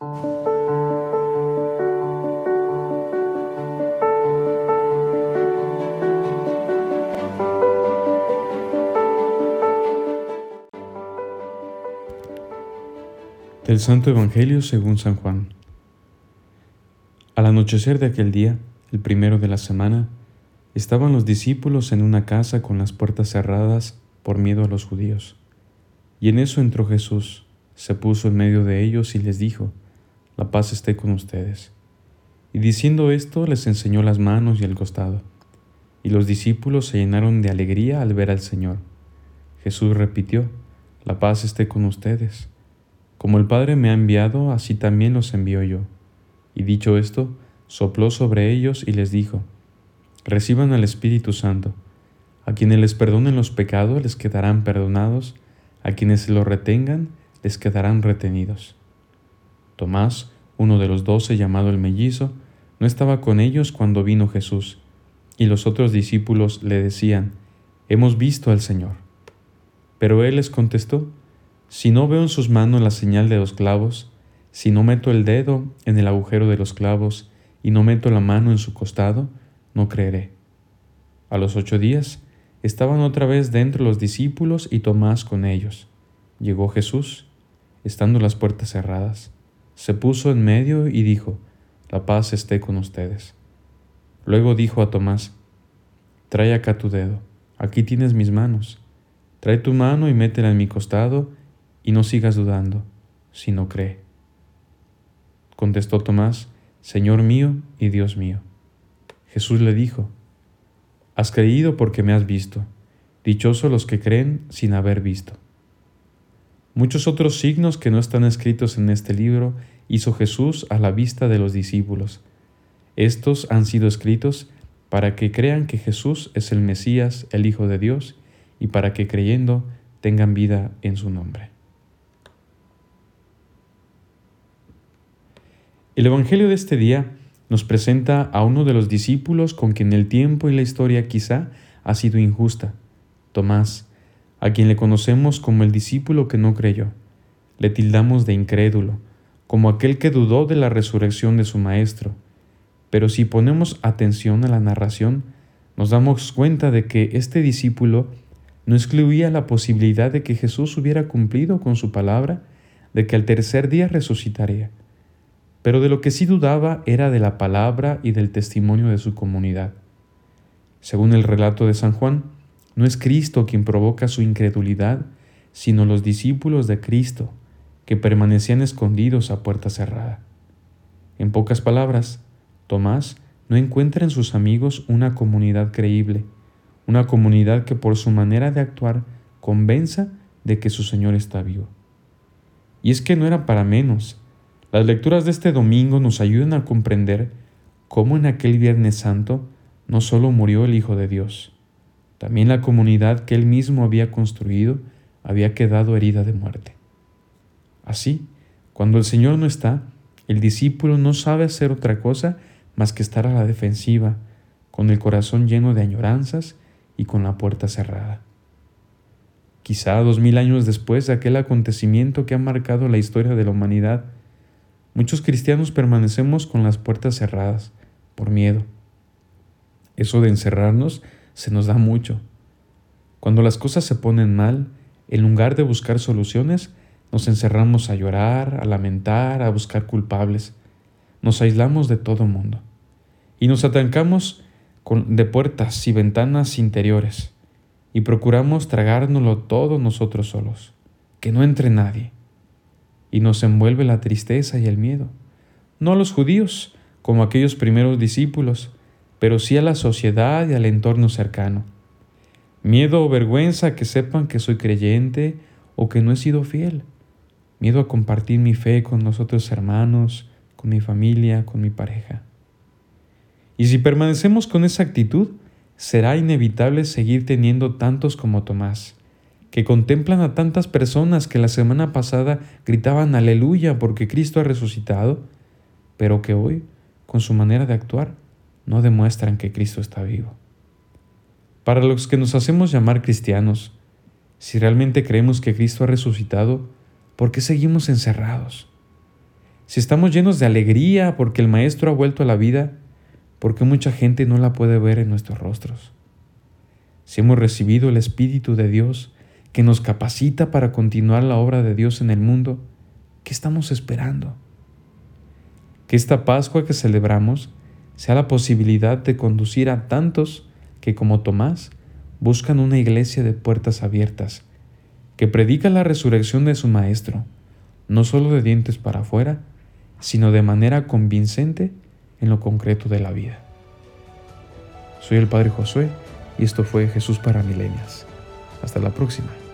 Del Santo Evangelio según San Juan. Al anochecer de aquel día, el primero de la semana, estaban los discípulos en una casa con las puertas cerradas por miedo a los judíos. Y en eso entró Jesús, se puso en medio de ellos y les dijo, La paz esté con ustedes. Y diciendo esto les enseñó las manos y el costado. Y los discípulos se llenaron de alegría al ver al Señor. Jesús repitió, La paz esté con ustedes. Como el Padre me ha enviado, así también los envío yo. Y dicho esto, sopló sobre ellos y les dijo, Reciban al Espíritu Santo. A quienes les perdonen los pecados les quedarán perdonados, a quienes se los retengan les quedarán retenidos. Tomás, uno de los doce llamado el mellizo, no estaba con ellos cuando vino Jesús, y los otros discípulos le decían, Hemos visto al Señor. Pero él les contestó, si no veo en sus manos la señal de los clavos, si no meto el dedo en el agujero de los clavos y no meto la mano en su costado, no creeré. A los ocho días estaban otra vez dentro los discípulos y Tomás con ellos. Llegó Jesús, estando las puertas cerradas, se puso en medio y dijo, La paz esté con ustedes. Luego dijo a Tomás, Trae acá tu dedo, aquí tienes mis manos, trae tu mano y métela en mi costado y no sigas dudando, sino cree. Contestó Tomás, Señor mío y Dios mío. Jesús le dijo, Has creído porque me has visto, dichosos los que creen sin haber visto. Muchos otros signos que no están escritos en este libro hizo Jesús a la vista de los discípulos. Estos han sido escritos para que crean que Jesús es el Mesías, el Hijo de Dios, y para que creyendo tengan vida en su nombre. El Evangelio de este día nos presenta a uno de los discípulos con quien el tiempo y la historia quizá ha sido injusta, Tomás, a quien le conocemos como el discípulo que no creyó. Le tildamos de incrédulo, como aquel que dudó de la resurrección de su Maestro. Pero si ponemos atención a la narración, nos damos cuenta de que este discípulo no excluía la posibilidad de que Jesús hubiera cumplido con su palabra de que al tercer día resucitaría pero de lo que sí dudaba era de la palabra y del testimonio de su comunidad. Según el relato de San Juan, no es Cristo quien provoca su incredulidad, sino los discípulos de Cristo, que permanecían escondidos a puerta cerrada. En pocas palabras, Tomás no encuentra en sus amigos una comunidad creíble, una comunidad que por su manera de actuar convenza de que su Señor está vivo. Y es que no era para menos, las lecturas de este domingo nos ayudan a comprender cómo en aquel Viernes Santo no solo murió el Hijo de Dios, también la comunidad que él mismo había construido había quedado herida de muerte. Así, cuando el Señor no está, el discípulo no sabe hacer otra cosa más que estar a la defensiva, con el corazón lleno de añoranzas y con la puerta cerrada. Quizá dos mil años después de aquel acontecimiento que ha marcado la historia de la humanidad, Muchos cristianos permanecemos con las puertas cerradas por miedo. Eso de encerrarnos se nos da mucho. Cuando las cosas se ponen mal, en lugar de buscar soluciones, nos encerramos a llorar, a lamentar, a buscar culpables. Nos aislamos de todo mundo. Y nos atancamos de puertas y ventanas interiores. Y procuramos tragárnoslo todo nosotros solos. Que no entre nadie y nos envuelve la tristeza y el miedo. No los judíos, como aquellos primeros discípulos, pero sí a la sociedad y al entorno cercano. Miedo o vergüenza que sepan que soy creyente o que no he sido fiel. Miedo a compartir mi fe con los otros hermanos, con mi familia, con mi pareja. Y si permanecemos con esa actitud, será inevitable seguir teniendo tantos como Tomás, que contemplan a tantas personas que la semana pasada gritaban aleluya porque Cristo ha resucitado, pero que hoy, con su manera de actuar, no demuestran que Cristo está vivo. Para los que nos hacemos llamar cristianos, si realmente creemos que Cristo ha resucitado, ¿por qué seguimos encerrados? Si estamos llenos de alegría porque el Maestro ha vuelto a la vida, ¿por qué mucha gente no la puede ver en nuestros rostros? Si hemos recibido el Espíritu de Dios que nos capacita para continuar la obra de Dios en el mundo, ¿qué estamos esperando? Que esta Pascua que celebramos sea la posibilidad de conducir a tantos que como Tomás buscan una iglesia de puertas abiertas, que predica la resurrección de su Maestro, no solo de dientes para afuera, sino de manera convincente en lo concreto de la vida. Soy el Padre Josué y esto fue Jesús para Milenias. Hasta la próxima.